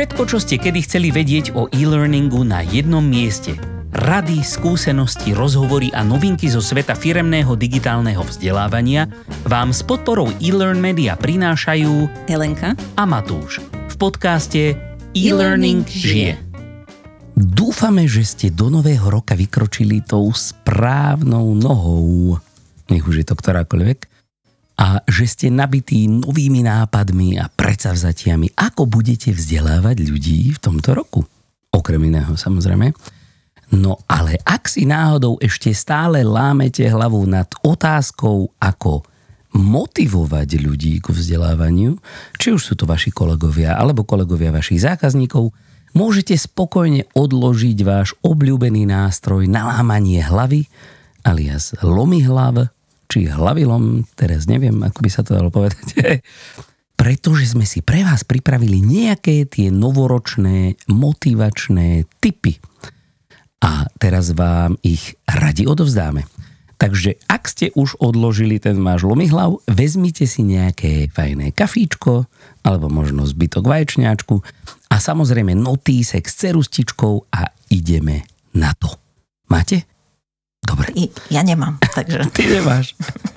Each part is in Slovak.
Všetko, čo ste kedy chceli vedieť o e-learningu na jednom mieste. Rady, skúsenosti, rozhovory a novinky zo sveta firemného digitálneho vzdelávania vám s podporou e-learn media prinášajú Helenka a Matúš v podcaste E-Learning žije. Dúfame, že ste do nového roka vykročili tou správnou nohou, nech už je to ktorákoľvek, a že ste nabití novými nápadmi a predsavzatiami, ako budete vzdelávať ľudí v tomto roku. Okrem iného samozrejme. No ale ak si náhodou ešte stále lámete hlavu nad otázkou, ako motivovať ľudí k vzdelávaniu, či už sú to vaši kolegovia alebo kolegovia vašich zákazníkov, môžete spokojne odložiť váš obľúbený nástroj na lámanie hlavy, alias lomy hlav, či hlavilom, teraz neviem, ako by sa to dalo povedať, pretože sme si pre vás pripravili nejaké tie novoročné motivačné typy. A teraz vám ich radi odovzdáme. Takže ak ste už odložili ten váš lomihlav, vezmite si nejaké fajné kafíčko, alebo možno zbytok vaječňáčku a samozrejme notísek s cerustičkou a ideme na to. Máte? I, ja nemám, takže... Ty nemáš.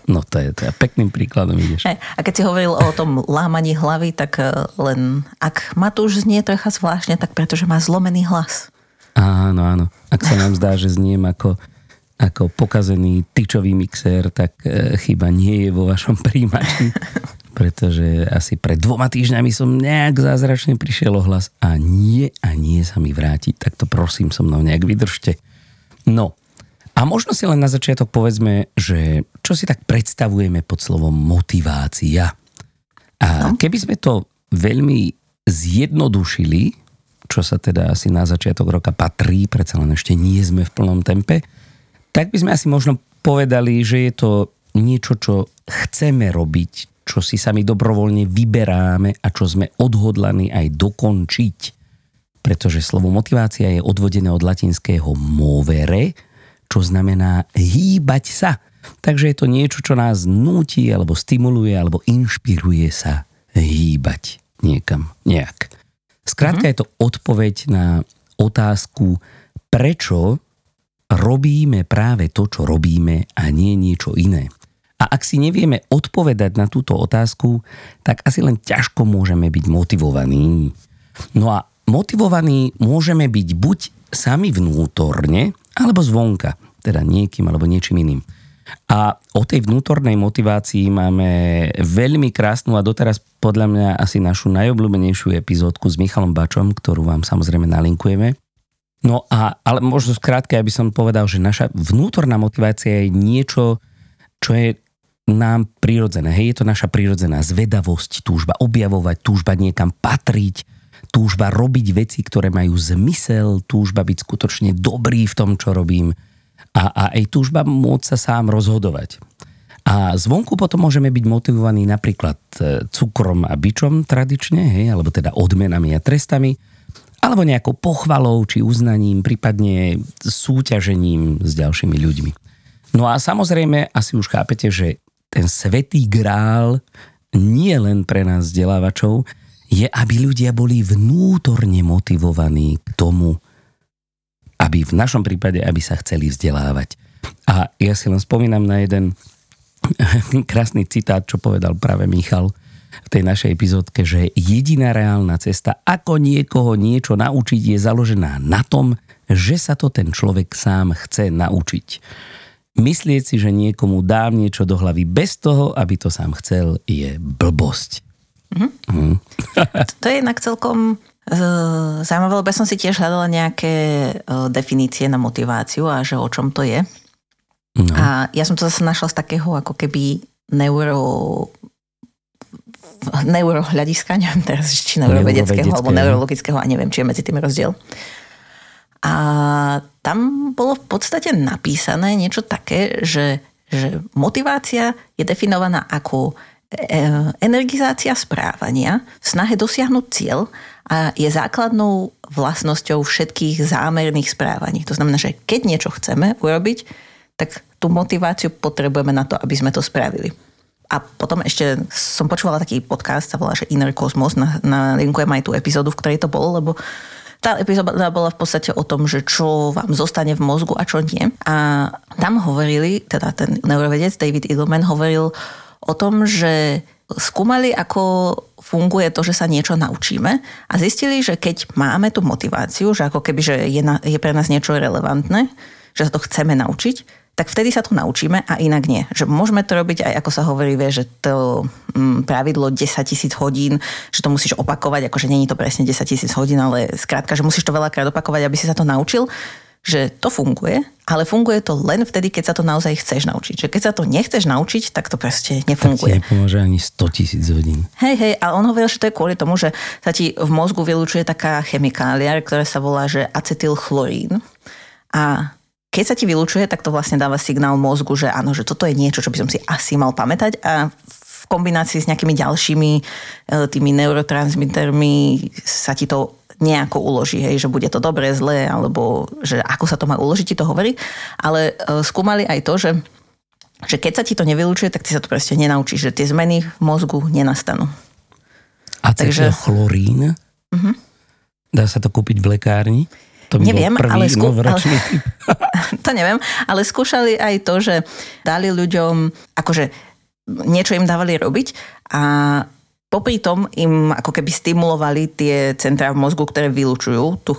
No to je, to je pekným príkladom ideš. A keď si hovoril o tom lámaní hlavy, tak e, len ak ma to už znie trocha zvláštne, tak pretože má zlomený hlas. Áno, áno. Ak sa nám zdá, že zniem ako ako pokazený tyčový mixér, tak e, chyba nie je vo vašom príjimači, pretože asi pred dvoma týždňami som nejak zázračne prišiel o hlas a nie a nie sa mi vrátiť, tak to prosím so mnou nejak vydržte. No, a možno si len na začiatok povedzme, že čo si tak predstavujeme pod slovom motivácia. A no. keby sme to veľmi zjednodušili, čo sa teda asi na začiatok roka patrí, predsa len ešte nie sme v plnom tempe, tak by sme asi možno povedali, že je to niečo, čo chceme robiť, čo si sami dobrovoľne vyberáme a čo sme odhodlaní aj dokončiť. Pretože slovo motivácia je odvodené od latinského movere, čo znamená hýbať sa. Takže je to niečo, čo nás núti, alebo stimuluje, alebo inšpiruje sa hýbať niekam, nejak. Skrátka mm-hmm. je to odpoveď na otázku, prečo robíme práve to, čo robíme a nie niečo iné. A ak si nevieme odpovedať na túto otázku, tak asi len ťažko môžeme byť motivovaní. No a motivovaní môžeme byť buď sami vnútorne, alebo zvonka, teda niekým alebo niečím iným. A o tej vnútornej motivácii máme veľmi krásnu a doteraz podľa mňa asi našu najobľúbenejšiu epizódku s Michalom Bačom, ktorú vám samozrejme nalinkujeme. No a, ale možno skrátke, aby som povedal, že naša vnútorná motivácia je niečo, čo je nám prirodzené. Hej, je to naša prirodzená zvedavosť, túžba objavovať, túžba niekam patriť, túžba robiť veci, ktoré majú zmysel, túžba byť skutočne dobrý v tom, čo robím a, a aj túžba môcť sa sám rozhodovať. A zvonku potom môžeme byť motivovaní napríklad e, cukrom a bičom tradične, hej, alebo teda odmenami a trestami, alebo nejakou pochvalou či uznaním, prípadne súťažením s ďalšími ľuďmi. No a samozrejme, asi už chápete, že ten svetý grál nie len pre nás vzdelávačov, je, aby ľudia boli vnútorne motivovaní k tomu, aby v našom prípade, aby sa chceli vzdelávať. A ja si len spomínam na jeden krásny citát, čo povedal práve Michal, v tej našej epizódke, že jediná reálna cesta, ako niekoho niečo naučiť, je založená na tom, že sa to ten človek sám chce naučiť. Myslieť si, že niekomu dám niečo do hlavy bez toho, aby to sám chcel, je blbosť. Mm-hmm. Mm. to je inak celkom uh, zaujímavé, lebo som si tiež hľadala nejaké uh, definície na motiváciu a že o čom to je. No. A ja som to zase našla z takého ako keby neuro neurohľadiska, neviem teraz, či neurovedeckého alebo neurologického a neviem, či je medzi tým rozdiel. A tam bolo v podstate napísané niečo také, že, že motivácia je definovaná ako e, energizácia správania v snahe dosiahnuť cieľ a je základnou vlastnosťou všetkých zámerných správaní. To znamená, že keď niečo chceme urobiť, tak tú motiváciu potrebujeme na to, aby sme to spravili. A potom ešte som počúvala taký podcast, sa volá, že Inner Cosmos, na, na linkujem aj tú epizódu, v ktorej to bolo, lebo tá epizóda bola v podstate o tom, že čo vám zostane v mozgu a čo nie. A tam hovorili, teda ten neurovedec David Eagleman hovoril o tom, že skúmali, ako funguje to, že sa niečo naučíme a zistili, že keď máme tú motiváciu, že ako keby že je, na, je pre nás niečo relevantné, že sa to chceme naučiť, tak vtedy sa to naučíme a inak nie. Že môžeme to robiť aj, ako sa hovorí, vie, že to mm, pravidlo 10 tisíc hodín, že to musíš opakovať, akože není to presne 10 tisíc hodín, ale skrátka, že musíš to veľakrát opakovať, aby si sa to naučil, že to funguje, ale funguje to len vtedy, keď sa to naozaj chceš naučiť. Že keď sa to nechceš naučiť, tak to proste nefunguje. Tak ti nepomôže ani 100 tisíc hodín. Hej, hej, a on hovoril, že to je kvôli tomu, že sa ti v mozgu vylúčuje taká chemikália, ktorá sa volá, že acetylchlorín. A keď sa ti vylúčuje, tak to vlastne dáva signál mozgu, že áno, že toto je niečo, čo by som si asi mal pamätať a v kombinácii s nejakými ďalšími e, tými neurotransmitermi sa ti to nejako uloží, hej, že bude to dobré, zlé, alebo že ako sa to má uložiť, ti to hovorí. Ale e, skúmali aj to, že, že keď sa ti to nevylúčuje, tak ty sa to proste nenaučíš, že tie zmeny v mozgu nenastanú. A Takže... chlorín? Uh-huh. Dá sa to kúpiť v lekárni? To by neviem, prvý ale, skú... ale to neviem, ale skúšali aj to, že dali ľuďom, akože niečo im dávali robiť a popri tom im ako keby stimulovali tie centrá v mozgu, ktoré vylúčujú tu,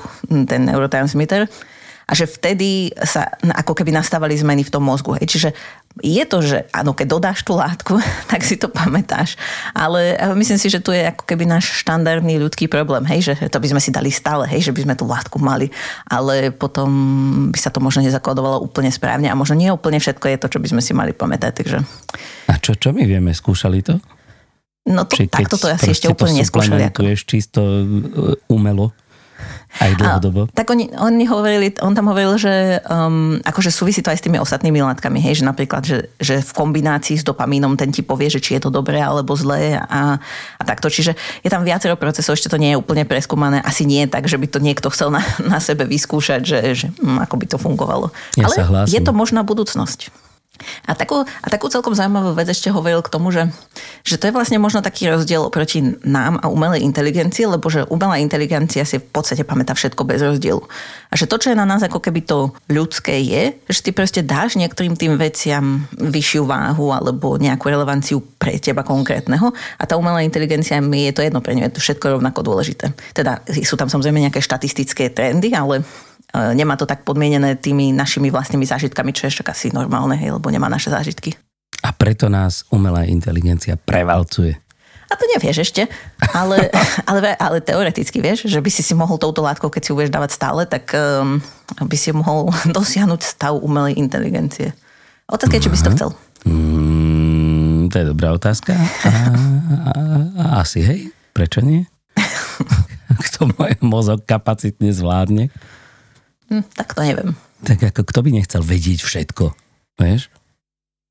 ten neurotransmitter a že vtedy sa ako keby nastávali zmeny v tom mozgu. Hej. Čiže je to, že áno, keď dodáš tú látku, tak si to pamätáš. Ale myslím si, že tu je ako keby náš štandardný ľudský problém, hej, že to by sme si dali stále, hej, že by sme tú látku mali, ale potom by sa to možno nezakladovalo úplne správne a možno nie úplne všetko je to, čo by sme si mali pamätať. Takže... A čo, čo my vieme? Skúšali to? No to, takto to asi ešte úplne neskúšali. Ako... čisto e, umelo? Aj dlhodobo. A, tak oni, oni hovorili, on tam hovoril, že um, akože súvisí to aj s tými ostatnými látkami, hej, že napríklad, že, že v kombinácii s dopamínom ten ti povie, že či je to dobré alebo zlé a, a takto. Čiže je tam viacero procesov, ešte to nie je úplne preskúmané. Asi nie je tak, že by to niekto chcel na, na sebe vyskúšať, že, že hm, ako by to fungovalo. Ja Ale je to možná budúcnosť. A takú, a takú celkom zaujímavú vec ešte hovoril k tomu, že, že to je vlastne možno taký rozdiel oproti nám a umelej inteligencii, lebo že umelá inteligencia si v podstate pamätá všetko bez rozdielu. A že to, čo je na nás ako keby to ľudské je, že ty proste dáš niektorým tým veciam vyššiu váhu alebo nejakú relevanciu pre teba konkrétneho a tá umelá inteligencia mi je to jedno pre ňu, je to všetko rovnako dôležité. Teda sú tam samozrejme nejaké štatistické trendy, ale nemá to tak podmienené tými našimi vlastnými zážitkami, čo je však asi normálne, hej, lebo nemá naše zážitky. A preto nás umelá inteligencia prevalcuje. A to nevieš ešte, ale, ale, ale teoreticky vieš, že by si si mohol touto látkou, keď si ju budeš dávať stále, tak um, by si mohol dosiahnuť stav umelej inteligencie. Otázka je, či by si to chcel. Mm, to je dobrá otázka. A, a, a asi hej, prečo nie? Kto môj mozog kapacitne zvládne. Hm, tak to neviem. Tak ako kto by nechcel vedieť všetko, vieš?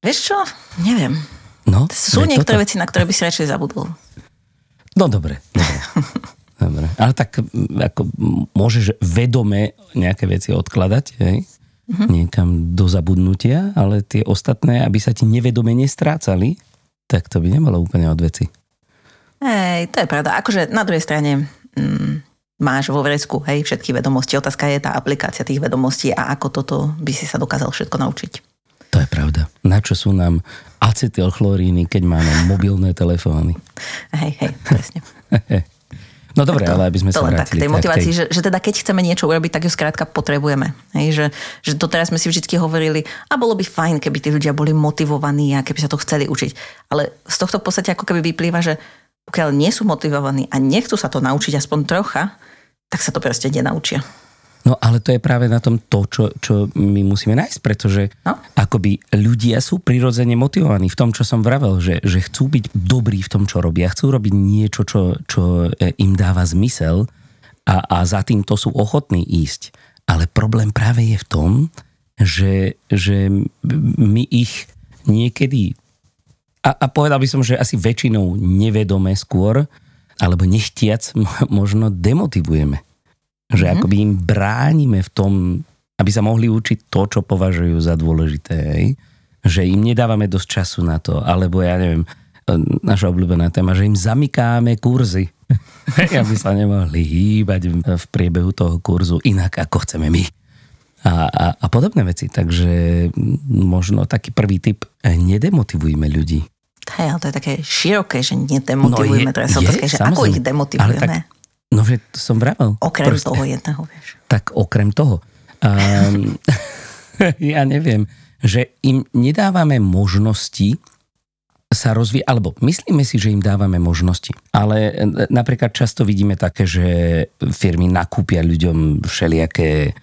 Vieš čo? Neviem. No, Sú niektoré toto. veci, na ktoré by si radšej zabudol. No dobre, dobre. dobre. Ale tak ako môžeš vedome nejaké veci odkladať, hej? Mm-hmm. niekam do zabudnutia, ale tie ostatné, aby sa ti nevedome nestrácali, tak to by nebolo úplne od veci. Hej, to je pravda. Akože na druhej strane, mm, máš vo vrecku, hej, všetky vedomosti. Otázka je tá aplikácia tých vedomostí a ako toto by si sa dokázal všetko naučiť. To je pravda. Na čo sú nám acetylchloríny, keď máme mobilné telefóny? Hej, hej, presne. No dobre, ale aby sme to sa vrátili. Tak, tej motivácii, tej... že, že teda keď chceme niečo urobiť, tak ju skrátka potrebujeme. Hej, že, že doteraz sme si vždy hovorili, a bolo by fajn, keby tí ľudia boli motivovaní a keby sa to chceli učiť. Ale z tohto v podstate ako keby vyplýva, že pokiaľ nie sú motivovaní a nechcú sa to naučiť aspoň trocha, tak sa to proste nenaučia. No ale to je práve na tom to, čo, čo my musíme nájsť, pretože no? akoby ľudia sú prirodzene motivovaní v tom, čo som vravel, že, že chcú byť dobrí v tom, čo robia, chcú robiť niečo, čo, čo e, im dáva zmysel a, a za tým to sú ochotní ísť. Ale problém práve je v tom, že, že my ich niekedy, a, a povedal by som, že asi väčšinou nevedome skôr, alebo nechtiac možno demotivujeme. Že mm-hmm. akoby im bránime v tom, aby sa mohli učiť to, čo považujú za dôležité. Hej? že im nedávame dosť času na to, alebo ja neviem, naša obľúbená téma, že im zamykáme kurzy, aby sa nemohli hýbať v priebehu toho kurzu inak, ako chceme my. A, a, a podobné veci. Takže možno taký prvý typ, nedemotivujme ľudí. Hej, ale to je také široké, že nedemotivujeme. No je, teraz je, otázka, že ako ich demotivujeme? Ale tak, no, že to som vravel. Okrem proste. toho jedného, vieš. Tak okrem toho. Um, ja neviem, že im nedávame možnosti sa rozvíja, alebo myslíme si, že im dávame možnosti. Ale e, napríklad často vidíme také, že firmy nakúpia ľuďom všelijaké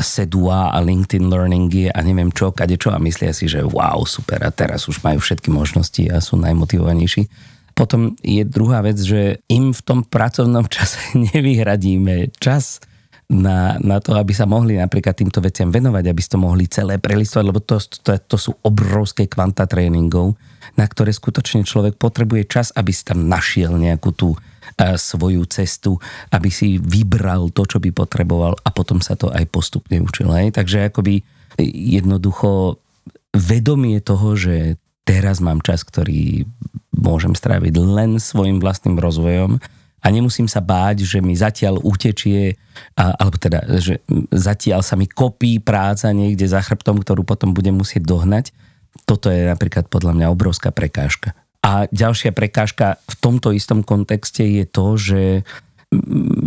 Sedua a LinkedIn Learningy a neviem čo, kade čo a myslia si, že wow, super a teraz už majú všetky možnosti a sú najmotivovanejší. Potom je druhá vec, že im v tom pracovnom čase nevyhradíme čas na, na to, aby sa mohli napríklad týmto veciam venovať, aby ste to mohli celé prelistovať, lebo to, to, to sú obrovské kvanta tréningov, na ktoré skutočne človek potrebuje čas, aby si tam našiel nejakú tú svoju cestu, aby si vybral to, čo by potreboval a potom sa to aj postupne učil. Hej? Takže akoby jednoducho vedomie toho, že teraz mám čas, ktorý môžem stráviť len svojim vlastným rozvojom, a nemusím sa báť, že mi zatiaľ utečie, a, alebo teda, že zatiaľ sa mi kopí práca niekde za chrbtom, ktorú potom budem musieť dohnať. Toto je napríklad podľa mňa obrovská prekážka. A ďalšia prekážka v tomto istom kontexte je to, že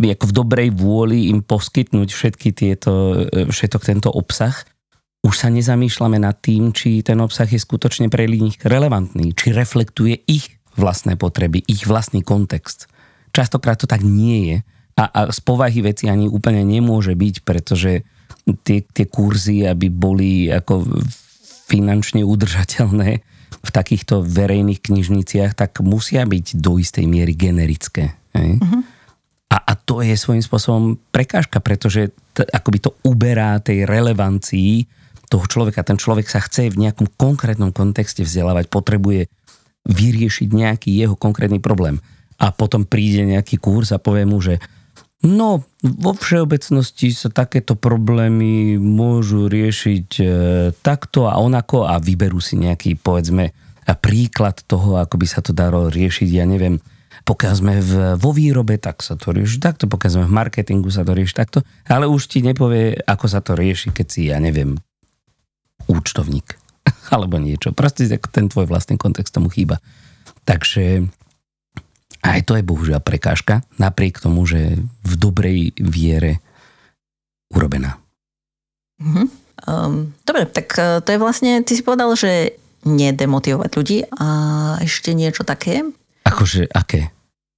ako v dobrej vôli im poskytnúť všetky tieto, všetok tento obsah, už sa nezamýšľame nad tým, či ten obsah je skutočne pre nich relevantný, či reflektuje ich vlastné potreby, ich vlastný kontext. Častokrát to tak nie je a, a z povahy veci ani úplne nemôže byť, pretože tie, tie kurzy, aby boli ako finančne udržateľné v takýchto verejných knižniciach, tak musia byť do istej miery generické. Uh-huh. A, a to je svojím spôsobom prekážka, pretože t- akoby to uberá tej relevancii toho človeka. Ten človek sa chce v nejakom konkrétnom kontexte vzdelávať, potrebuje vyriešiť nejaký jeho konkrétny problém a potom príde nejaký kurz a povie mu, že no, vo všeobecnosti sa takéto problémy môžu riešiť e, takto a onako a vyberú si nejaký, povedzme, príklad toho, ako by sa to dalo riešiť, ja neviem, pokiaľ sme v, vo výrobe, tak sa to rieši takto, pokiaľ sme v marketingu, sa to rieši takto, ale už ti nepovie, ako sa to rieši, keď si, ja neviem, účtovník alebo niečo. Proste ten tvoj vlastný kontext tomu chýba. Takže aj to je bohužiaľ prekážka, napriek tomu, že v dobrej viere urobená. Mm-hmm. Um, dobre, tak uh, to je vlastne, ty si povedal, že nedemotivovať ľudí a ešte niečo také? Akože aké?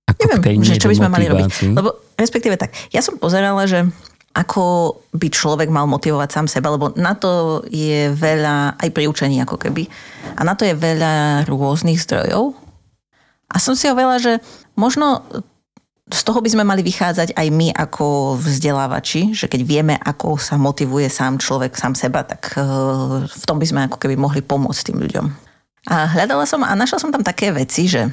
Ako Neviem, že čo by sme mali robiť. Lebo respektíve tak, ja som pozerala, že ako by človek mal motivovať sám seba, lebo na to je veľa, aj pri učení ako keby, a na to je veľa rôznych zdrojov, a som si hovorila, že možno z toho by sme mali vychádzať aj my ako vzdelávači, že keď vieme, ako sa motivuje sám človek, sám seba, tak eh, v tom by sme ako keby mohli pomôcť tým ľuďom. A hľadala som a našla som tam také veci, že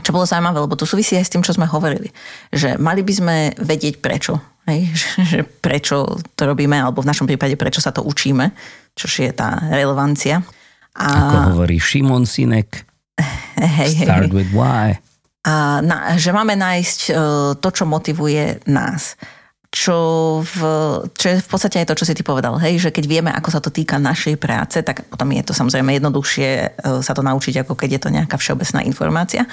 čo bolo zaujímavé, lebo to súvisí aj s tým, čo sme hovorili. Že mali by sme vedieť prečo. Hej? Že prečo to robíme, alebo v našom prípade prečo sa to učíme, čo je tá relevancia. A... Ako hovorí Šimon Sinek, Hej, Start hej. with why. A na, že máme nájsť uh, to, čo motivuje nás. Čo, v, čo je v podstate aj to, čo si ty povedal, hej, že keď vieme, ako sa to týka našej práce, tak potom je to samozrejme jednoduchšie uh, sa to naučiť, ako keď je to nejaká všeobecná informácia.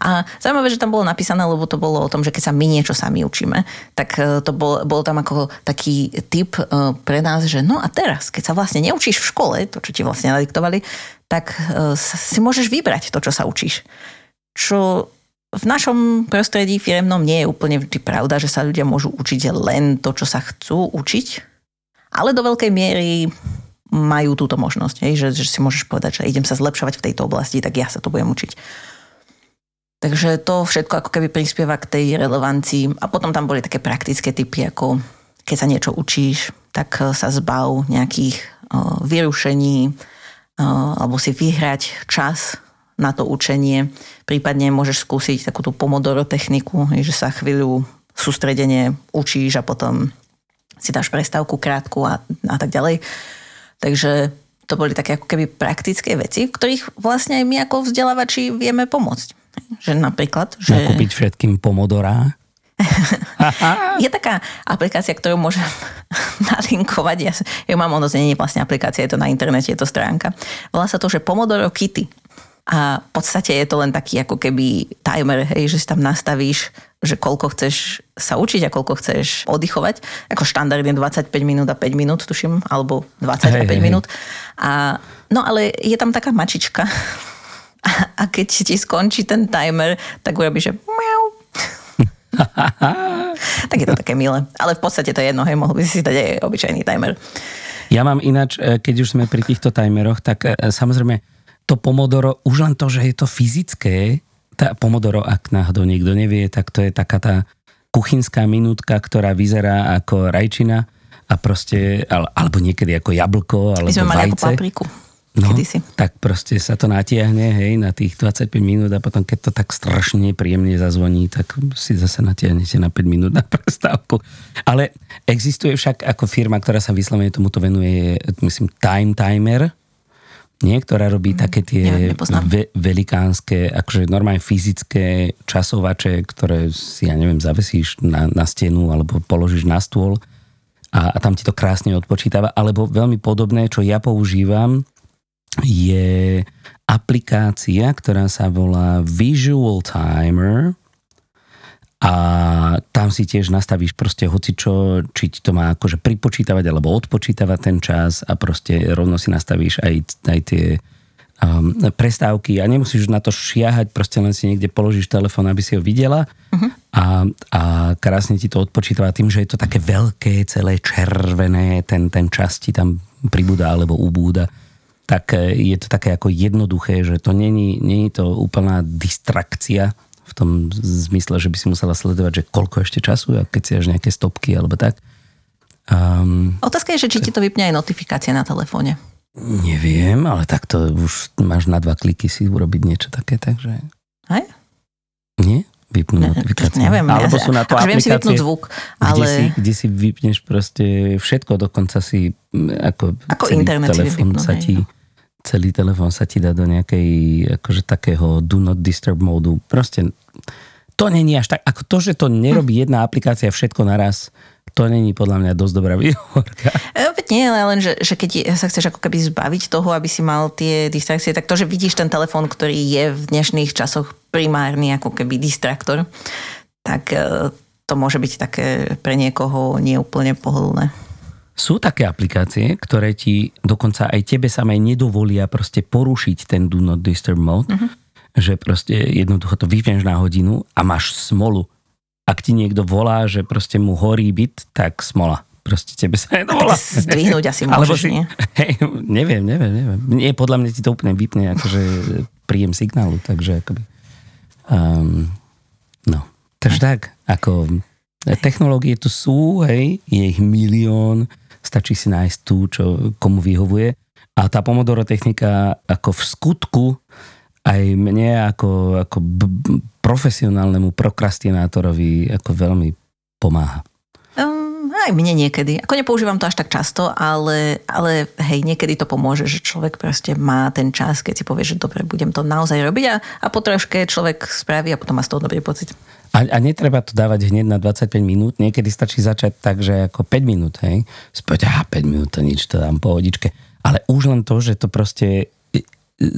A zaujímavé, že tam bolo napísané, lebo to bolo o tom, že keď sa my niečo sami učíme, tak e, to bol, bol tam ako taký tip pre nás, že no a teraz, keď sa vlastne neučíš v škole, to, čo ti vlastne nadiktovali, tak e, si môžeš vybrať to, čo sa učíš. Čo v našom prostredí firemnom nie je úplne vždy pravda, že sa ľudia môžu učiť len to, čo sa chcú učiť, ale do veľkej miery majú túto možnosť, že, že si môžeš povedať, že idem sa zlepšovať v tejto oblasti, tak ja sa to budem učiť. Takže to všetko ako keby prispieva k tej relevancii. A potom tam boli také praktické typy, ako keď sa niečo učíš, tak sa zbav nejakých vyrušení, alebo si vyhrať čas na to učenie. Prípadne môžeš skúsiť takú tú pomodoro techniku, že sa chvíľu sústredenie učíš a potom si dáš prestávku krátku a, a tak ďalej. Takže to boli také ako keby praktické veci, v ktorých vlastne aj my ako vzdelávači vieme pomôcť. Že napríklad... Že... Nakúpiť všetkým pomodorá? je taká aplikácia, ktorú môžem nalinkovať. Ja, ja mám ono, nie je vlastne aplikácia, je to na internete, je to stránka. Volá sa to, že Pomodoro Kitty. A v podstate je to len taký ako keby timer, hej, že si tam nastavíš, že koľko chceš sa učiť a koľko chceš oddychovať. Ako štandardne 25 minút a 5 minút, tuším, alebo 20 hej, a 5 hej, minút. A, no ale je tam taká mačička. A, keď ti skončí ten timer, tak urobíš, že miau. tak je to také milé. Ale v podstate to je jedno, hej, mohol by si dať aj obyčajný timer. Ja mám ináč, e, keď už sme pri týchto timeroch, tak e, samozrejme to Pomodoro, už len to, že je to fyzické, tá Pomodoro, ak náhodou niekto nevie, tak to je taká tá kuchynská minútka, ktorá vyzerá ako rajčina a proste, alebo niekedy ako jablko, alebo My sme mali vajce. ako papriku. No, kedysi. tak proste sa to natiahne, hej, na tých 25 minút a potom, keď to tak strašne príjemne zazvoní, tak si zase natiahnete na 5 minút na prestávku. Ale existuje však ako firma, ktorá sa vyslovene tomuto venuje, myslím, Time Timer, nie, ktorá robí mm, také tie ve, velikánske, akože normálne fyzické časovače, ktoré si, ja neviem, zavesíš na, na stenu alebo položíš na stôl a, a tam ti to krásne odpočítava. Alebo veľmi podobné, čo ja používam, je aplikácia, ktorá sa volá Visual Timer. A tam si tiež nastavíš proste hoci čo, či ti to má akože pripočítavať alebo odpočítavať ten čas a proste rovno si nastavíš aj, aj tie um, prestávky. A nemusíš na to šiahať, proste len si niekde položíš telefón, aby si ho videla. Uh-huh. a, a krásne ti to odpočítava tým, že je to také veľké, celé červené, ten, ten čas ti tam pribúda alebo ubúda tak eh, je to také ako jednoduché, že to není, není to úplná distrakcia, v tom zmysle, že by si musela sledovať, že koľko ešte času, a keď si až nejaké stopky alebo tak. Um, Otázka je, že či ti to vypne aj notifikácie na telefóne. Neviem, ale takto už máš na dva kliky si urobiť niečo také, takže... Aj? Nie? Vypnú ne, notifikácie. Neviem, Alebo ja, sú na to akože viem si vypnúť zvuk, ale... Kde si, kde si vypneš proste všetko, dokonca si ako, ako internet telefón sa ti... No celý telefón sa ti dá do nejakej akože takého do not disturb módu. Proste to není až tak, ako to, že to nerobí jedna aplikácia všetko naraz, to není podľa mňa dosť dobrá výhovorka. E, veď nie, len že, že keď sa chceš ako keby zbaviť toho, aby si mal tie distrakcie, tak to, že vidíš ten telefón, ktorý je v dnešných časoch primárny ako keby distraktor, tak e, to môže byť také pre niekoho neúplne pohodlné. Sú také aplikácie, ktoré ti dokonca aj tebe samej nedovolia proste porušiť ten do not disturb mode, uh-huh. že proste jednoducho to vypneš na hodinu a máš smolu. Ak ti niekto volá, že proste mu horí byt, tak smola. Proste tebe sa nedovolá. Zdvihnúť asi môžeš, Alebo si, nie? Hej, neviem, neviem, neviem. Nie, podľa mňa ti to úplne vypne akože príjem signálu, takže akoby... Um, no, takže tak, ako technológie tu sú, hej, je ich milión, stačí si nájsť tú, čo komu vyhovuje. A tá Pomodoro technika ako v skutku aj mne ako, ako b- profesionálnemu prokrastinátorovi ako veľmi pomáha. Um, aj mne niekedy. Ako nepoužívam to až tak často, ale, ale hej, niekedy to pomôže, že človek proste má ten čas, keď si povie, že dobre, budem to naozaj robiť a, a po troške človek spraví a potom má z toho dobrý pocit. A, a netreba to dávať hneď na 25 minút, niekedy stačí začať tak, že ako 5 minút, hej. Spoď, aha, 5 minút, to nič, to dám pohodičke. Ale už len to, že to proste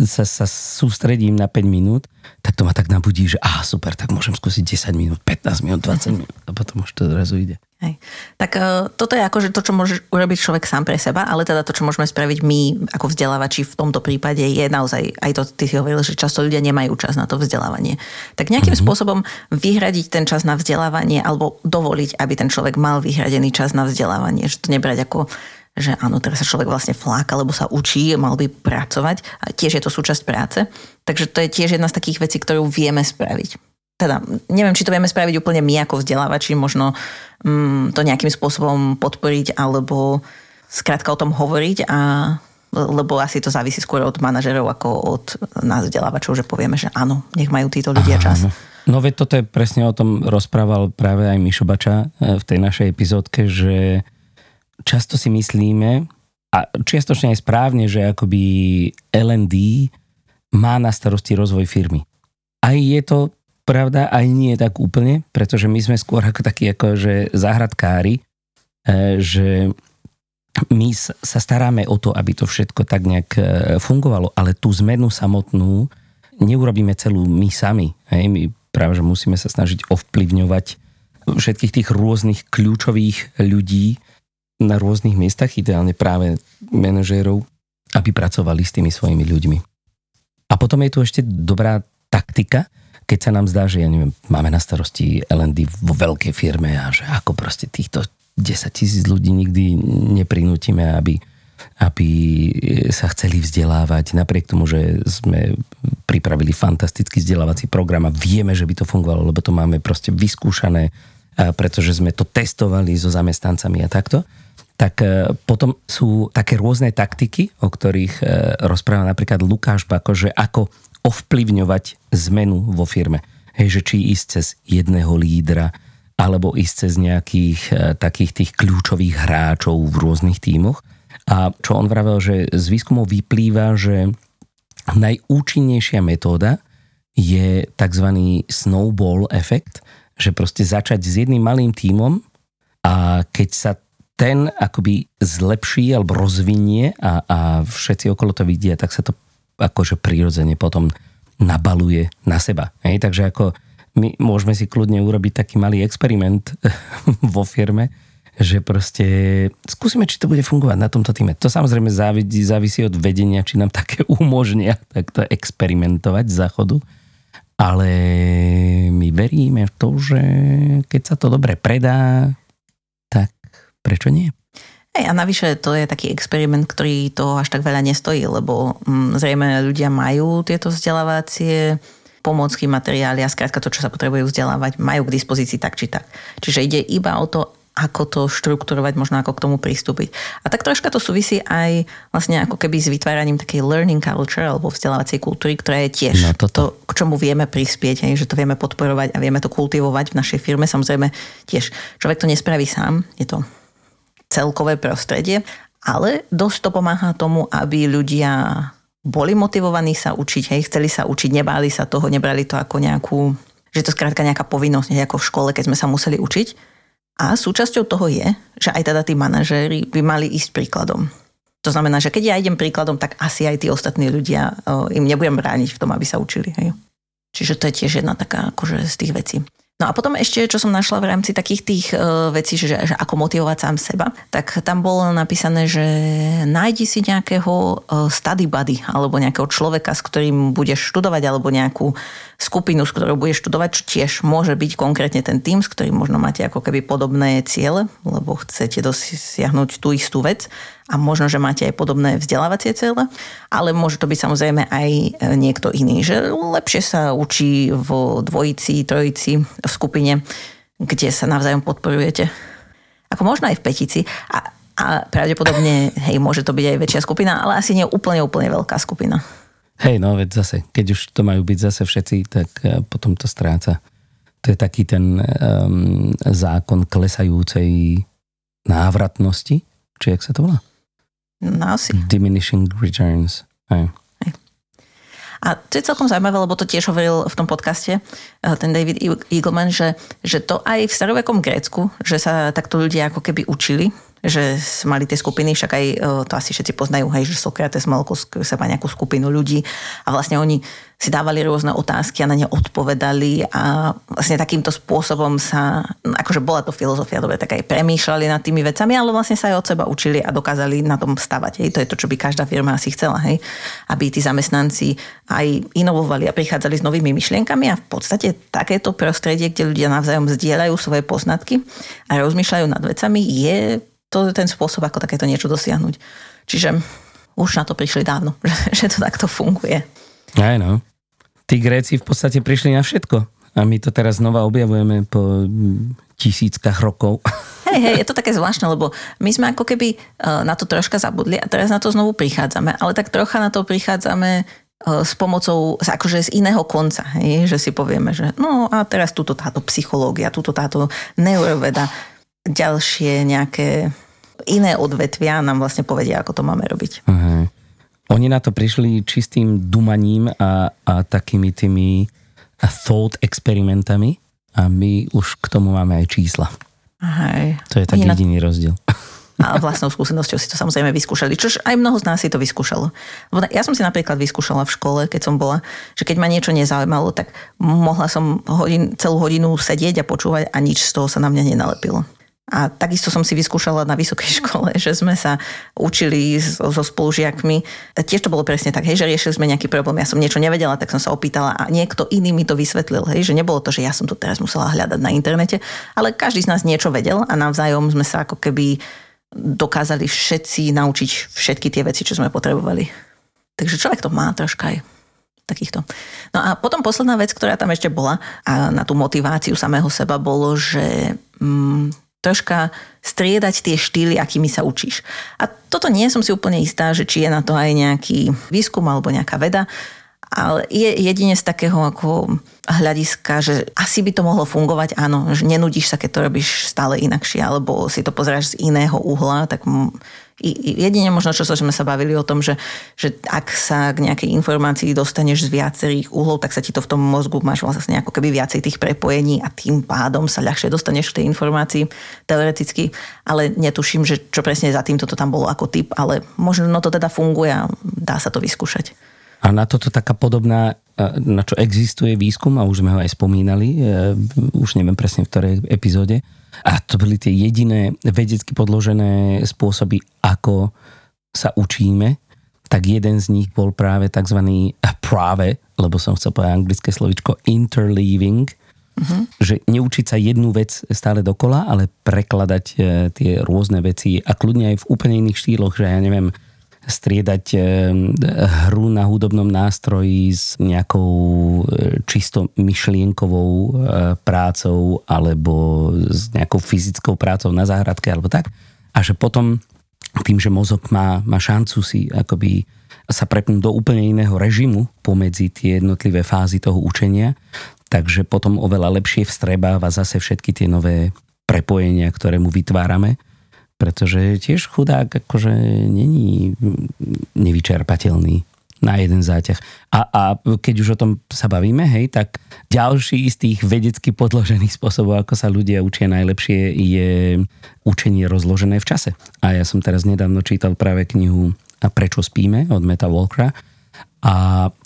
sa, sa sústredím na 5 minút, tak to ma tak nabudí, že aha, super, tak môžem skúsiť 10 minút, 15 minút, 20 minút a potom už to zrazu ide. Hej. Tak uh, toto je akože to, čo môže urobiť človek sám pre seba, ale teda to, čo môžeme spraviť my ako vzdelávači v tomto prípade je naozaj, aj to ty si hovoril, že často ľudia nemajú čas na to vzdelávanie. Tak nejakým mm-hmm. spôsobom vyhradiť ten čas na vzdelávanie alebo dovoliť, aby ten človek mal vyhradený čas na vzdelávanie, že to nebrať ako že áno, teraz sa človek vlastne fláka, lebo sa učí, mal by pracovať a tiež je to súčasť práce. Takže to je tiež jedna z takých vecí, ktorú vieme spraviť teda neviem, či to vieme spraviť úplne my ako vzdelávači, možno mm, to nejakým spôsobom podporiť alebo skrátka o tom hovoriť a lebo asi to závisí skôr od manažerov ako od nás vzdelávačov, že povieme, že áno, nech majú títo ľudia čas. No veď toto je presne o tom rozprával práve aj Mišo Bača e, v tej našej epizódke, že často si myslíme, a čiastočne aj správne, že akoby L&D má na starosti rozvoj firmy. Aj je to pravda, aj nie tak úplne, pretože my sme skôr ako takí ako, že záhradkári, e, že my sa staráme o to, aby to všetko tak nejak e, fungovalo, ale tú zmenu samotnú neurobíme celú my sami. Hej? My práve, že musíme sa snažiť ovplyvňovať všetkých tých rôznych kľúčových ľudí na rôznych miestach, ideálne práve manažérov, aby pracovali s tými svojimi ľuďmi. A potom je tu ešte dobrá taktika, keď sa nám zdá, že ja neviem, máme na starosti L&D vo veľkej firme a že ako proste týchto 10 tisíc ľudí nikdy neprinútime, aby, aby sa chceli vzdelávať, napriek tomu, že sme pripravili fantastický vzdelávací program a vieme, že by to fungovalo, lebo to máme proste vyskúšané, pretože sme to testovali so zamestnancami a takto tak e, potom sú také rôzne taktiky, o ktorých e, rozpráva napríklad Lukáš Bako, že ako ovplyvňovať zmenu vo firme. Hej, že či ísť cez jedného lídra, alebo ísť cez nejakých e, takých tých kľúčových hráčov v rôznych tímoch. A čo on vravel, že z výskumov vyplýva, že najúčinnejšia metóda je tzv. snowball efekt, že proste začať s jedným malým tímom a keď sa ten akoby zlepší alebo rozvinie a, a všetci okolo to vidia, tak sa to akože prirodzene potom nabaluje na seba. Hej? Takže ako my môžeme si kľudne urobiť taký malý experiment vo firme, že proste skúsime, či to bude fungovať na tomto týme. To samozrejme závisí, závisí od vedenia, či nám také umožnia takto experimentovať z záchodu. Ale my veríme v to, že keď sa to dobre predá, prečo nie? Hej, a navyše to je taký experiment, ktorý to až tak veľa nestojí, lebo mm, zrejme ľudia majú tieto vzdelávacie pomocky, materiály a skrátka to, čo sa potrebujú vzdelávať, majú k dispozícii tak či tak. Čiže ide iba o to, ako to štrukturovať, možno ako k tomu pristúpiť. A tak troška to súvisí aj vlastne ako keby s vytváraním takej learning culture alebo vzdelávacej kultúry, ktorá je tiež no, to, k čomu vieme prispieť, hej, že to vieme podporovať a vieme to kultivovať v našej firme. Samozrejme tiež človek to nespraví sám, je to celkové prostredie, ale dosť to pomáha tomu, aby ľudia boli motivovaní sa učiť, hej, chceli sa učiť, nebáli sa toho, nebrali to ako nejakú, že to skrátka nejaká povinnosť, ako v škole, keď sme sa museli učiť. A súčasťou toho je, že aj teda tí manažéri by mali ísť príkladom. To znamená, že keď ja idem príkladom, tak asi aj tí ostatní ľudia, im nebudem brániť v tom, aby sa učili. Hej. Čiže to je tiež jedna taká akože z tých vecí. No a potom ešte, čo som našla v rámci takých tých uh, vecí, že, že ako motivovať sám seba, tak tam bolo napísané, že nájdi si nejakého uh, study buddy alebo nejakého človeka, s ktorým budeš študovať alebo nejakú skupinu, s ktorou budeš študovať, čo tiež môže byť konkrétne ten tým, s ktorým možno máte ako keby podobné ciele, lebo chcete dosiahnuť tú istú vec a možno, že máte aj podobné vzdelávacie cieľe, ale môže to byť samozrejme aj e, niekto iný, že lepšie sa učí v dvojici, trojici, v skupine, kde sa navzájom podporujete. Ako možno aj v petici a, a pravdepodobne, hej, môže to byť aj väčšia skupina, ale asi nie úplne, úplne veľká skupina. Hej, no veď zase, keď už to majú byť zase všetci, tak e, potom to stráca. To je taký ten um, zákon klesajúcej návratnosti, či jak sa to volá? No asi. Diminishing returns. Aj. A to je celkom zaujímavé, lebo to tiež hovoril v tom podcaste eh, ten David Eagleman, že, že to aj v starovekom Grécku, že sa takto ľudia ako keby učili, že mali tie skupiny, však aj e, to asi všetci poznajú, hej, že Sokrates mal seba nejakú skupinu ľudí a vlastne oni si dávali rôzne otázky a na ne odpovedali a vlastne takýmto spôsobom sa, akože bola to filozofia, dobre, tak aj premýšľali nad tými vecami, ale vlastne sa aj od seba učili a dokázali na tom stavať. Hej. To je to, čo by každá firma asi chcela, hej. aby tí zamestnanci aj inovovali a prichádzali s novými myšlienkami a v podstate takéto prostredie, kde ľudia navzájom zdieľajú svoje poznatky a rozmýšľajú nad vecami, je to je ten spôsob, ako takéto niečo dosiahnuť. Čiže už na to prišli dávno, že to takto funguje. Aj no. Tí Gréci v podstate prišli na všetko. A my to teraz znova objavujeme po tisíckach rokov. Hej, hej, je to také zvláštne, lebo my sme ako keby e, na to troška zabudli a teraz na to znovu prichádzame. Ale tak trocha na to prichádzame e, s pomocou, akože z iného konca, hej, že si povieme, že no a teraz túto táto psychológia, túto táto neuroveda, ďalšie nejaké iné odvetvia nám vlastne povedia, ako to máme robiť. Uh-huh. Oni na to prišli čistým dumaním a, a takými tými thought experimentami a my už k tomu máme aj čísla. Hej. To je tak jediný na... rozdiel. A vlastnou skúsenosťou si to samozrejme vyskúšali. Čož aj mnoho z nás si to vyskúšalo. Ja som si napríklad vyskúšala v škole, keď som bola, že keď ma niečo nezaujímalo, tak mohla som hodin, celú hodinu sedieť a počúvať a nič z toho sa na mňa nenalepilo. A takisto som si vyskúšala na vysokej škole, že sme sa učili so, so spolužiakmi. Tiež to bolo presne tak, hej, že riešili sme nejaký problém. Ja som niečo nevedela, tak som sa opýtala a niekto iný mi to vysvetlil. Hej, že nebolo to, že ja som to teraz musela hľadať na internete, ale každý z nás niečo vedel a navzájom sme sa ako keby dokázali všetci naučiť všetky tie veci, čo sme potrebovali. Takže človek to má troška aj takýchto. No a potom posledná vec, ktorá tam ešte bola a na tú motiváciu samého seba bolo, že mm, troška striedať tie štýly, akými sa učíš. A toto nie som si úplne istá, že či je na to aj nejaký výskum alebo nejaká veda, ale je jedine z takého ako hľadiska, že asi by to mohlo fungovať, áno, že nenudíš sa, keď to robíš stále inakšie, alebo si to pozráš z iného uhla, tak jedine možno, čo sme sa bavili o tom, že, že ak sa k nejakej informácii dostaneš z viacerých uhlov, tak sa ti to v tom mozgu máš vlastne ako keby viacej tých prepojení a tým pádom sa ľahšie dostaneš k tej informácii teoreticky, ale netuším, že čo presne za týmto to tam bolo ako typ, ale možno to teda funguje a dá sa to vyskúšať. A na toto taká podobná, na čo existuje výskum, a už sme ho aj spomínali, e, už neviem presne v ktorej epizóde, a to boli tie jediné vedecky podložené spôsoby, ako sa učíme, tak jeden z nich bol práve tzv. práve, lebo som chcel povedať anglické slovičko interleaving, uh-huh. že neučiť sa jednu vec stále dokola, ale prekladať e, tie rôzne veci a kľudne aj v úplne iných štýloch, že ja neviem, striedať eh, hru na hudobnom nástroji s nejakou eh, čisto myšlienkovou eh, prácou alebo s nejakou fyzickou prácou na záhradke alebo tak. A že potom tým, že mozog má, má šancu si akoby sa prepnúť do úplne iného režimu pomedzi tie jednotlivé fázy toho učenia, takže potom oveľa lepšie vstrebáva zase všetky tie nové prepojenia, ktoré mu vytvárame pretože tiež chudák akože není nevyčerpateľný na jeden záťah. A, a keď už o tom sa bavíme, hej, tak ďalší z tých vedecky podložených spôsobov, ako sa ľudia učia najlepšie, je učenie rozložené v čase. A ja som teraz nedávno čítal práve knihu A prečo spíme od Meta Walkera a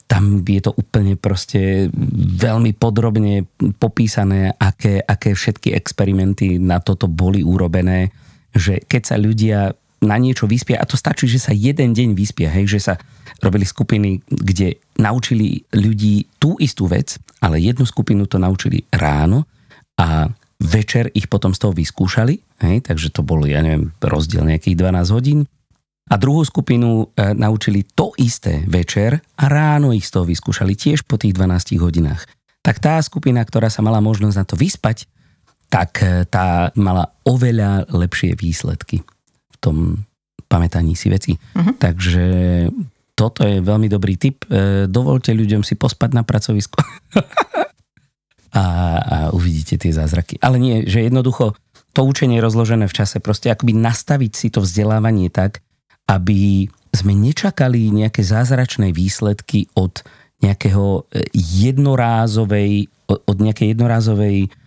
tam je to úplne proste veľmi podrobne popísané, aké, aké všetky experimenty na toto boli urobené že keď sa ľudia na niečo vyspia, a to stačí, že sa jeden deň vyspia, hej, že sa robili skupiny, kde naučili ľudí tú istú vec, ale jednu skupinu to naučili ráno a večer ich potom z toho vyskúšali, hej, takže to bol, ja neviem, rozdiel nejakých 12 hodín. A druhú skupinu e, naučili to isté večer a ráno ich z toho vyskúšali tiež po tých 12 hodinách. Tak tá skupina, ktorá sa mala možnosť na to vyspať, tak eh, tá mala oveľa lepšie výsledky v tom pamätaní si veci. Uh-huh. Takže toto je veľmi dobrý tip. Eh, dovolte ľuďom si pospať na pracovisku. a, a uvidíte tie zázraky. Ale nie, že jednoducho to učenie je rozložené v čase. Proste akoby nastaviť si to vzdelávanie tak, aby sme nečakali nejaké zázračné výsledky od nejakého eh, jednorázovej, od nejakej jednorázovej E,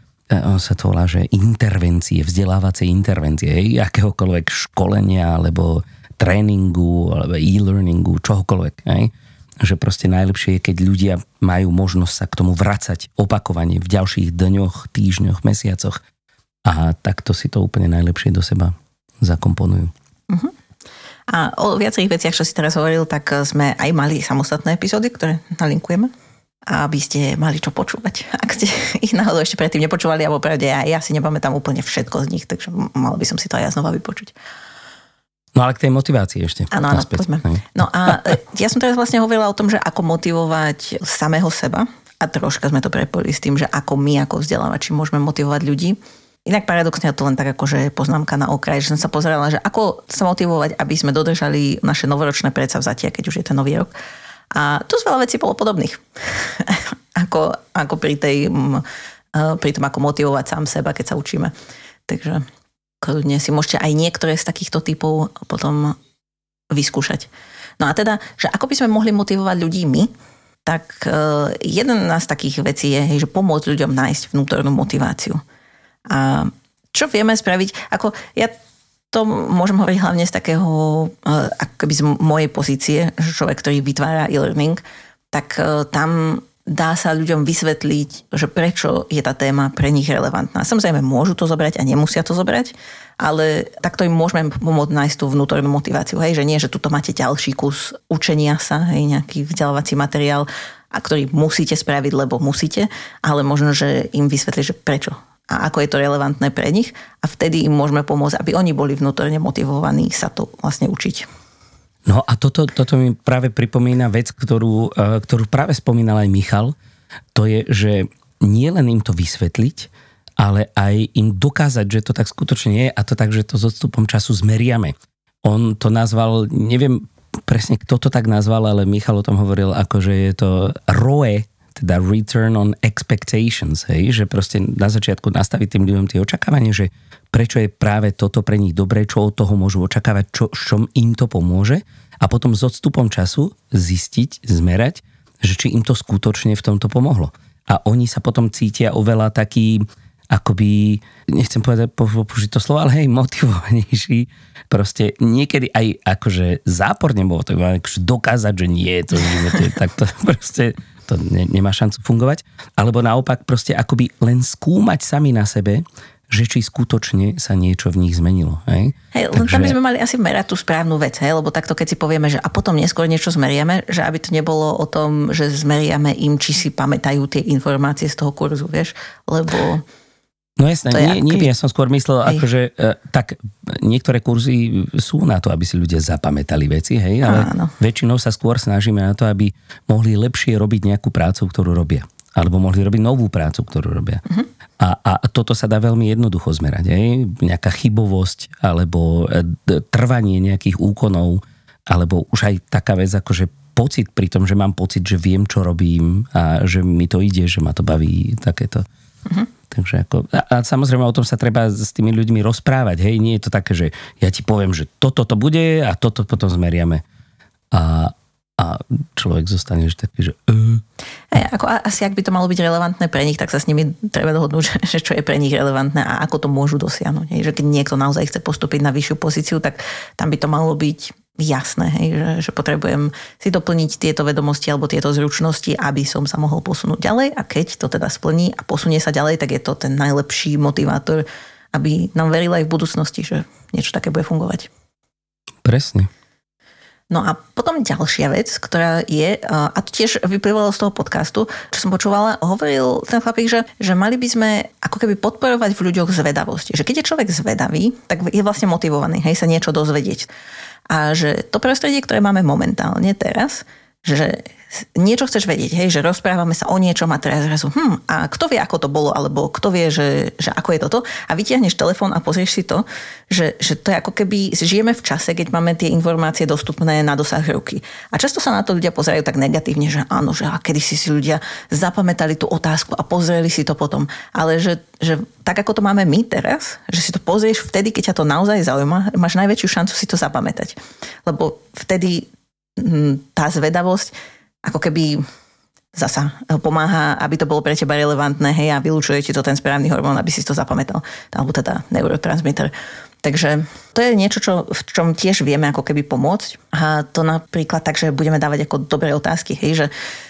sa to volá, že intervencie, vzdelávacie intervencie, hej, akéhokoľvek školenia, alebo tréningu, alebo e-learningu, čohokoľvek. Hej. Že proste najlepšie je, keď ľudia majú možnosť sa k tomu vracať opakovane v ďalších dňoch, týždňoch, mesiacoch. A takto si to úplne najlepšie do seba zakomponujú. Uh-huh. A o viacerých veciach, čo si teraz hovoril, tak sme aj mali samostatné epizódy, ktoré nalinkujeme aby ste mali čo počúvať. Ak ste ich náhodou ešte predtým nepočúvali, alebo pravde ja, ja si nepamätám úplne všetko z nich, takže mal by som si to aj ja znova vypočuť. No ale k tej motivácii ešte. Áno, áno, poďme. No a e, ja som teraz vlastne hovorila o tom, že ako motivovať samého seba a troška sme to prepojili s tým, že ako my ako vzdelávači môžeme motivovať ľudí. Inak paradoxne to len tak akože poznámka na okraj, že som sa pozerala, že ako sa motivovať, aby sme dodržali naše novoročné predsavzatia, keď už je ten nový rok. A tu z veľa vecí bolo podobných. ako, ako pri, tej, e, pri tom, ako motivovať sám seba, keď sa učíme. Takže kľudne si môžete aj niektoré z takýchto typov potom vyskúšať. No a teda, že ako by sme mohli motivovať ľudí my, tak e, jeden z takých vecí je, že pomôcť ľuďom nájsť vnútornú motiváciu. A čo vieme spraviť? Ako ja to môžem hovoriť hlavne z takého, e, akoby z mojej pozície, že človek, ktorý vytvára e-learning, tak e, tam dá sa ľuďom vysvetliť, že prečo je tá téma pre nich relevantná. Samozrejme, môžu to zobrať a nemusia to zobrať, ale takto im môžeme pomôcť nájsť tú vnútornú motiváciu. Hej, že nie, že tuto máte ďalší kus učenia sa, hej, nejaký vzdelávací materiál, a ktorý musíte spraviť, lebo musíte, ale možno, že im vysvetliť, že prečo a ako je to relevantné pre nich a vtedy im môžeme pomôcť, aby oni boli vnútorne motivovaní sa to vlastne učiť. No a toto, toto mi práve pripomína vec, ktorú, e, ktorú práve spomínal aj Michal. To je, že nie len im to vysvetliť, ale aj im dokázať, že to tak skutočne je a to tak, že to s odstupom času zmeriame. On to nazval, neviem presne kto to tak nazval, ale Michal o tom hovoril ako, že je to ROE, teda Return on Expectations, hej, že proste na začiatku nastaviť tým ľuďom tie očakávanie, že prečo je práve toto pre nich dobré, čo od toho môžu očakávať, čo, čom im to pomôže a potom s odstupom času zistiť, zmerať, že či im to skutočne v tomto pomohlo. A oni sa potom cítia oveľa taký, akoby, nechcem povedať použiť to slovo, ale hej, motivovanejší. Proste niekedy aj akože záporne motivovaný, akože dokázať, že nie je to v živote, tak to proste to ne, nemá šancu fungovať. Alebo naopak proste akoby len skúmať sami na sebe, že či skutočne sa niečo v nich zmenilo. Hej? Hej, len Takže... tam by sme mali asi merať tú správnu vec, hej? lebo takto keď si povieme, že a potom neskôr niečo zmeriame, že aby to nebolo o tom, že zmeriame im, či si pamätajú tie informácie z toho kurzu, vieš, lebo... No jasné, nie, nie, ja som skôr myslel, hej. akože e, tak niektoré kurzy sú na to, aby si ľudia zapamätali veci, hej, ale Áno. väčšinou sa skôr snažíme na to, aby mohli lepšie robiť nejakú prácu, ktorú robia. Alebo mohli robiť novú prácu, ktorú robia. Uh-huh. A, a toto sa dá veľmi jednoducho zmerať. Aj? Nejaká chybovosť, alebo e, trvanie nejakých úkonov, alebo už aj taká vec, ako že pocit pri tom, že mám pocit, že viem, čo robím a že mi to ide, že ma to baví, takéto. Uh-huh. Takže ako, a, a samozrejme o tom sa treba s tými ľuďmi rozprávať. Hej, nie je to také, že ja ti poviem, že toto to bude a toto potom zmeriame. A, a človek zostane že taký, že... Hey, ako, asi ak by to malo byť relevantné pre nich, tak sa s nimi treba dohodnúť, že čo je pre nich relevantné a ako to môžu dosiahnuť. Hej, že keď niekto naozaj chce postúpiť na vyššiu pozíciu, tak tam by to malo byť jasné, hej, že, že potrebujem si doplniť tieto vedomosti alebo tieto zručnosti, aby som sa mohol posunúť ďalej a keď to teda splní a posunie sa ďalej, tak je to ten najlepší motivátor, aby nám veril aj v budúcnosti, že niečo také bude fungovať. Presne. No a potom ďalšia vec, ktorá je, a to tiež vyplývalo z toho podcastu, čo som počúvala, hovoril ten chlapík, že, že mali by sme ako keby podporovať v ľuďoch zvedavosť. Že keď je človek zvedavý, tak je vlastne motivovaný, hej, sa niečo dozvedieť. A že to prostredie, ktoré máme momentálne teraz, že niečo chceš vedieť, hej, že rozprávame sa o niečom a teraz zrazu, hm, a kto vie, ako to bolo, alebo kto vie, že, že ako je toto a vytiahneš telefón a pozrieš si to, že, že to je ako keby žijeme v čase, keď máme tie informácie dostupné na dosah ruky. A často sa na to ľudia pozerajú tak negatívne, že áno, že a kedy si si ľudia zapamätali tú otázku a pozreli si to potom. Ale že, že tak, ako to máme my teraz, že si to pozrieš vtedy, keď ťa to naozaj zaujíma, máš najväčšiu šancu si to zapamätať. Lebo vtedy hm, tá zvedavosť ako keby zasa pomáha, aby to bolo pre teba relevantné, hej, a vylúčuje ti to ten správny hormón, aby si to zapamätal, alebo teda neurotransmitter. Takže to je niečo, čo, v čom tiež vieme ako keby pomôcť. A to napríklad tak, že budeme dávať ako dobré otázky, hej, že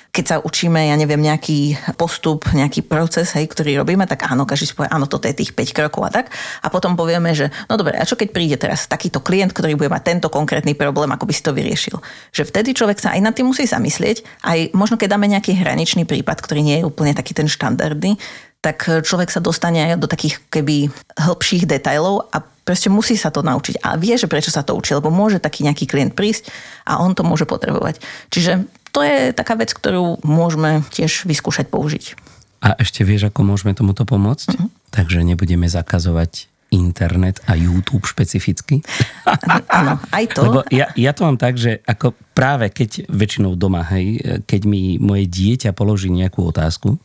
keď sa učíme, ja neviem, nejaký postup, nejaký proces, hej, ktorý robíme, tak áno, každý si povie, áno, toto je tých 5 krokov a tak. A potom povieme, že no dobre, a čo keď príde teraz takýto klient, ktorý bude mať tento konkrétny problém, ako by si to vyriešil. Že vtedy človek sa aj nad tým musí zamyslieť, aj možno keď dáme nejaký hraničný prípad, ktorý nie je úplne taký ten štandardný, tak človek sa dostane aj do takých keby hĺbších detajlov a proste musí sa to naučiť. A vie, že prečo sa to učí, lebo môže taký nejaký klient prísť a on to môže potrebovať. Čiže to je taká vec, ktorú môžeme tiež vyskúšať použiť. A ešte vieš, ako môžeme tomuto pomôcť? Uh-huh. Takže nebudeme zakazovať internet a YouTube špecificky. Áno, aj to. Lebo ja, ja to mám tak, že ako práve keď väčšinou doma, hej, keď mi moje dieťa položí nejakú otázku,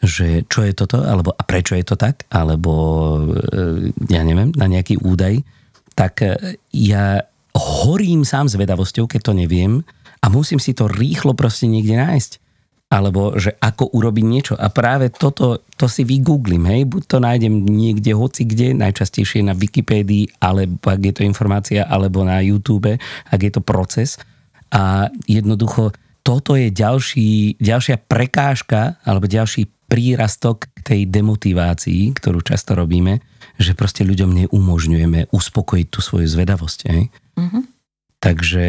že čo je toto, alebo a prečo je to tak, alebo e, ja neviem, na nejaký údaj, tak e, ja horím sám zvedavosťou, keď to neviem a musím si to rýchlo proste niekde nájsť. Alebo že ako urobiť niečo. A práve toto, to si vygooglím, hej, buď to nájdem niekde, hoci kde, najčastejšie na Wikipédii, alebo ak je to informácia, alebo na YouTube, ak je to proces. A jednoducho toto je ďalší, ďalšia prekážka, alebo ďalší prírastok k tej demotivácii, ktorú často robíme, že proste ľuďom neumožňujeme uspokojiť tú svoju zvedavosť. Hej? Mm-hmm. Takže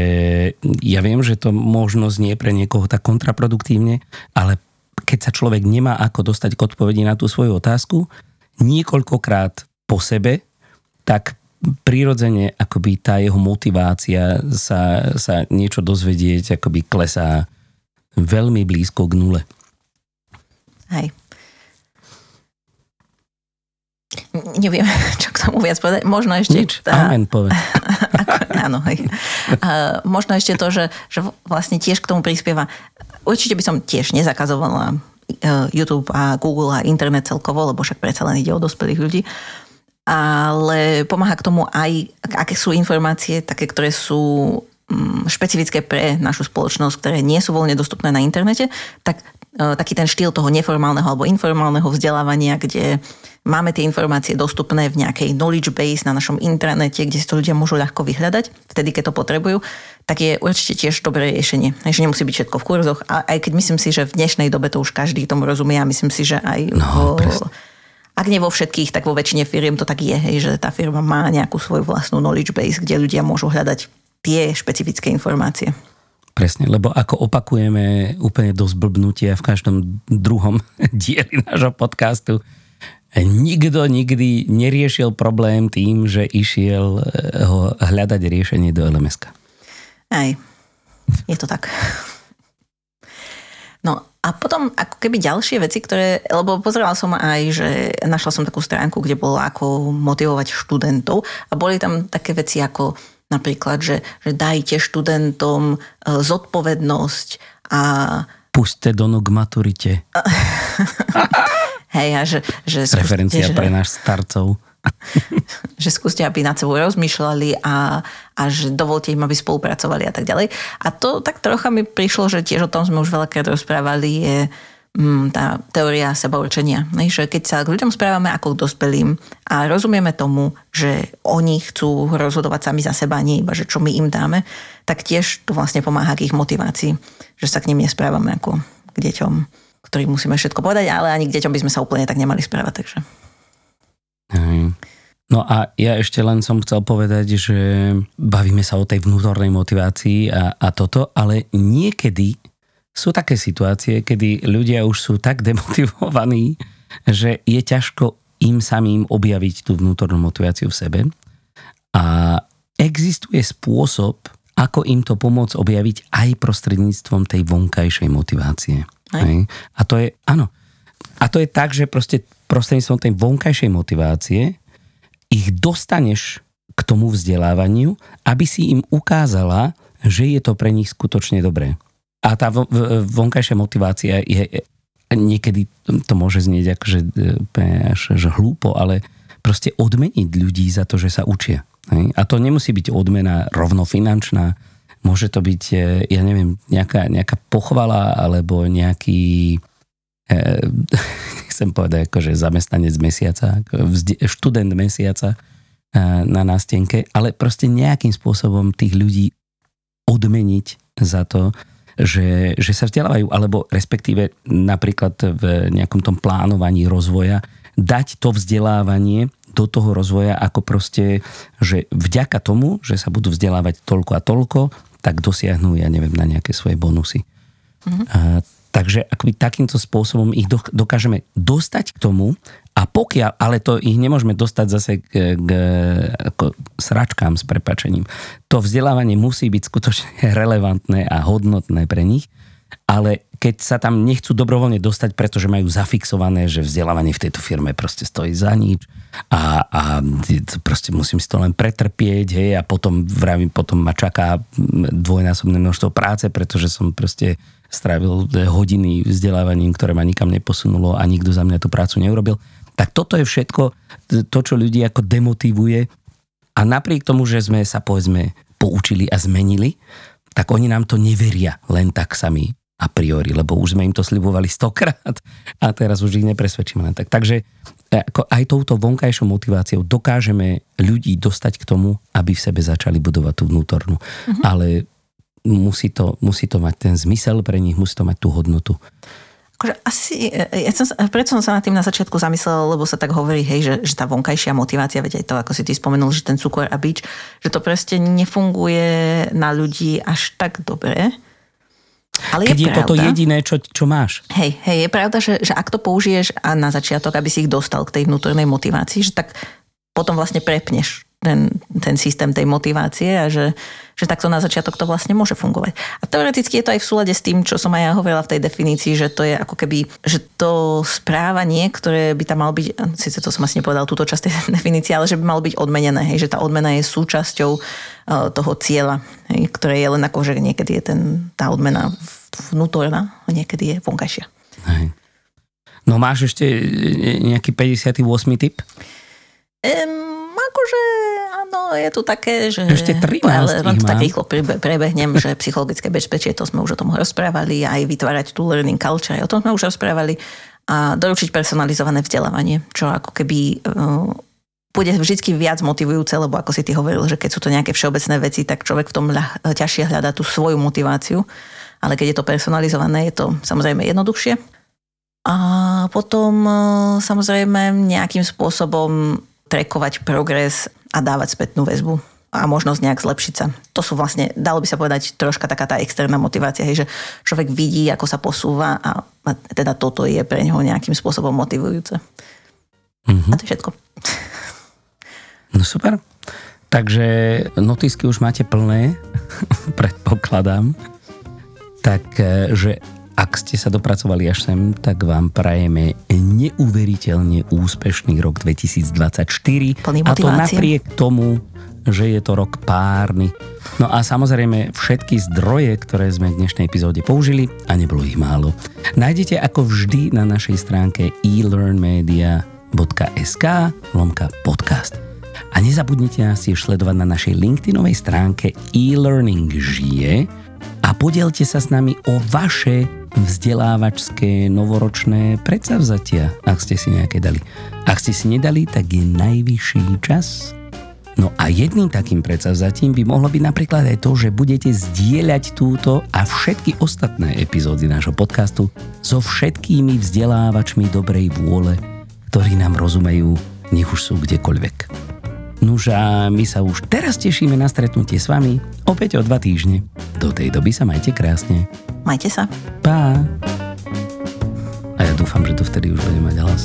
ja viem, že to možno znie pre niekoho tak kontraproduktívne, ale keď sa človek nemá ako dostať k odpovedi na tú svoju otázku, niekoľkokrát po sebe, tak prirodzene akoby tá jeho motivácia sa, sa niečo dozvedieť akoby klesá veľmi blízko k nule. Hej. Neviem, čo k tomu viac povedať. Možno ešte... Nič, tá... amen povedz. áno, hej. A, možno ešte to, že, že vlastne tiež k tomu prispieva. Určite by som tiež nezakazovala e, YouTube a Google a internet celkovo, lebo však predsa len ide o dospelých ľudí. Ale pomáha k tomu aj, aké sú informácie, také, ktoré sú mm, špecifické pre našu spoločnosť, ktoré nie sú voľne dostupné na internete, tak taký ten štýl toho neformálneho alebo informálneho vzdelávania, kde máme tie informácie dostupné v nejakej knowledge base na našom intranete, kde si to ľudia môžu ľahko vyhľadať, vtedy, keď to potrebujú, tak je určite tiež dobré riešenie. Takže nemusí byť všetko v kurzoch. A aj keď myslím si, že v dnešnej dobe to už každý tomu rozumie a myslím si, že aj no, vo, ak nie vo všetkých, tak vo väčšine firiem to tak je, hej, že tá firma má nejakú svoju vlastnú knowledge base, kde ľudia môžu hľadať tie špecifické informácie. Presne, lebo ako opakujeme úplne do zblbnutia v každom druhom dieli nášho podcastu, nikto nikdy neriešil problém tým, že išiel eh, ho hľadať riešenie do lms Aj, je to tak. No a potom ako keby ďalšie veci, ktoré, lebo pozerala som aj, že našla som takú stránku, kde bolo ako motivovať študentov a boli tam také veci ako Napríklad, že, že dajte študentom e, zodpovednosť a... Puste do k maturite. Hej, a že... že skúste, Referencia že, pre náš starcov. že skúste, aby nad sebou rozmýšľali a, a že dovolte im, aby spolupracovali a tak ďalej. A to tak trocha mi prišlo, že tiež o tom sme už veľakrát rozprávali, je, tá teória sebaurčenia. Že keď sa k ľuďom správame ako k dospelým a rozumieme tomu, že oni chcú rozhodovať sami za seba, nie iba, že čo my im dáme, tak tiež to vlastne pomáha k ich motivácii, že sa k ním nesprávame ako k deťom, ktorým musíme všetko povedať, ale ani k deťom by sme sa úplne tak nemali správať. Takže. No a ja ešte len som chcel povedať, že bavíme sa o tej vnútornej motivácii a, a toto, ale niekedy sú také situácie, kedy ľudia už sú tak demotivovaní, že je ťažko im samým objaviť tú vnútornú motiváciu v sebe. A existuje spôsob, ako im to pomôcť objaviť aj prostredníctvom tej vonkajšej motivácie. Aj. A to je, áno, a to je tak, že proste prostredníctvom tej vonkajšej motivácie ich dostaneš k tomu vzdelávaniu, aby si im ukázala, že je to pre nich skutočne dobré. A tá vonkajšia motivácia je, niekedy to môže znieť akože až, že hlúpo, ale proste odmeniť ľudí za to, že sa učia. A to nemusí byť odmena rovno finančná, môže to byť, e, ja neviem, nejaká, nejaká pochvala alebo nejaký e, chcem povedať, akože zamestnanec mesiaca, študent mesiaca na nástenke, ale proste nejakým spôsobom tých ľudí odmeniť za to, že, že sa vzdelávajú, alebo respektíve napríklad v nejakom tom plánovaní rozvoja, dať to vzdelávanie do toho rozvoja ako proste, že vďaka tomu, že sa budú vzdelávať toľko a toľko, tak dosiahnu, ja neviem, na nejaké svoje bonusy. Mm-hmm. A, takže akoby takýmto spôsobom ich dokážeme dostať k tomu, a pokiaľ, ale to ich nemôžeme dostať zase k, k ako sračkám s prepačením. To vzdelávanie musí byť skutočne relevantné a hodnotné pre nich, ale keď sa tam nechcú dobrovoľne dostať, pretože majú zafixované, že vzdelávanie v tejto firme proste stojí za nič a, a proste musím si to len pretrpieť, hej, a potom vravím, potom ma čaká dvojnásobné množstvo práce, pretože som proste strávil hodiny vzdelávaním, ktoré ma nikam neposunulo a nikto za mňa tú prácu neurobil. Tak toto je všetko to, čo ľudí ako demotivuje a napriek tomu, že sme sa povedzme poučili a zmenili, tak oni nám to neveria len tak sami a priori, lebo už sme im to slibovali stokrát a teraz už ich nepresvedčíme len tak. Takže ako aj touto vonkajšou motiváciou dokážeme ľudí dostať k tomu, aby v sebe začali budovať tú vnútornú. Uh-huh. Ale musí to, musí to mať ten zmysel pre nich, musí to mať tú hodnotu. Akože asi, ja som, preto som sa nad tým na začiatku zamyslela, lebo sa tak hovorí, hej, že, že tá vonkajšia motivácia, veď aj to, ako si ty spomenul, že ten cukor a bič, že to proste nefunguje na ľudí až tak dobre. Ale Keď je, je toto jediné, čo, čo máš. Hej, hej, je pravda, že, že ak to použiješ a na začiatok, aby si ich dostal k tej vnútornej motivácii, že tak potom vlastne prepneš ten, ten systém tej motivácie a že, že takto na začiatok to vlastne môže fungovať. A teoreticky je to aj v súlade s tým, čo som aj ja hovorila v tej definícii, že to je ako keby, že to správanie, ktoré by tam malo byť, síce to som asi nepovedal túto časť tej definície, ale že by malo byť odmenené, hej, že tá odmena je súčasťou uh, toho cieľa, hej, ktoré je len ako, že niekedy je ten, tá odmena vnútorná a niekedy je vonkajšia. Hej. No máš ešte nejaký 58. typ? Um, akože áno, je tu také, že... Ešte 13 ale len to tak rýchlo prebehnem, že psychologické bezpečie, to sme už o tom rozprávali, aj vytvárať tú learning culture, o tom sme už rozprávali a doručiť personalizované vzdelávanie, čo ako keby uh, bude vždy viac motivujúce, lebo ako si ty hovoril, že keď sú to nejaké všeobecné veci, tak človek v tom ľah, ťažšie hľadá tú svoju motiváciu, ale keď je to personalizované, je to samozrejme jednoduchšie. A potom uh, samozrejme nejakým spôsobom trekovať progres a dávať spätnú väzbu a možnosť nejak zlepšiť sa. To sú vlastne, dalo by sa povedať, troška taká tá externá motivácia, hej, že človek vidí, ako sa posúva a, a teda toto je pre neho nejakým spôsobom motivujúce. Mm-hmm. A to je všetko. No super. Takže notisky už máte plné, predpokladám. Takže ak ste sa dopracovali až sem, tak vám prajeme neuveriteľne úspešný rok 2024. Plný a to napriek tomu, že je to rok párny. No a samozrejme všetky zdroje, ktoré sme v dnešnej epizóde použili, a nebolo ich málo, nájdete ako vždy na našej stránke elearnmedia.sk lomka podcast. A nezabudnite nás tiež sledovať na našej LinkedInovej stránke e-learning žije a podielte sa s nami o vaše vzdelávačské novoročné predsavzatia, ak ste si nejaké dali. Ak ste si nedali, tak je najvyšší čas. No a jedným takým predsavzatím by mohlo byť napríklad aj to, že budete zdieľať túto a všetky ostatné epizódy nášho podcastu so všetkými vzdelávačmi dobrej vôle, ktorí nám rozumejú, nech už sú kdekoľvek. Nuž a my sa už teraz tešíme na stretnutie s vami opäť o dva týždne. Do tej doby sa majte krásne. Majte sa. Pá. A ja dúfam, že to vtedy už bude mať hlas.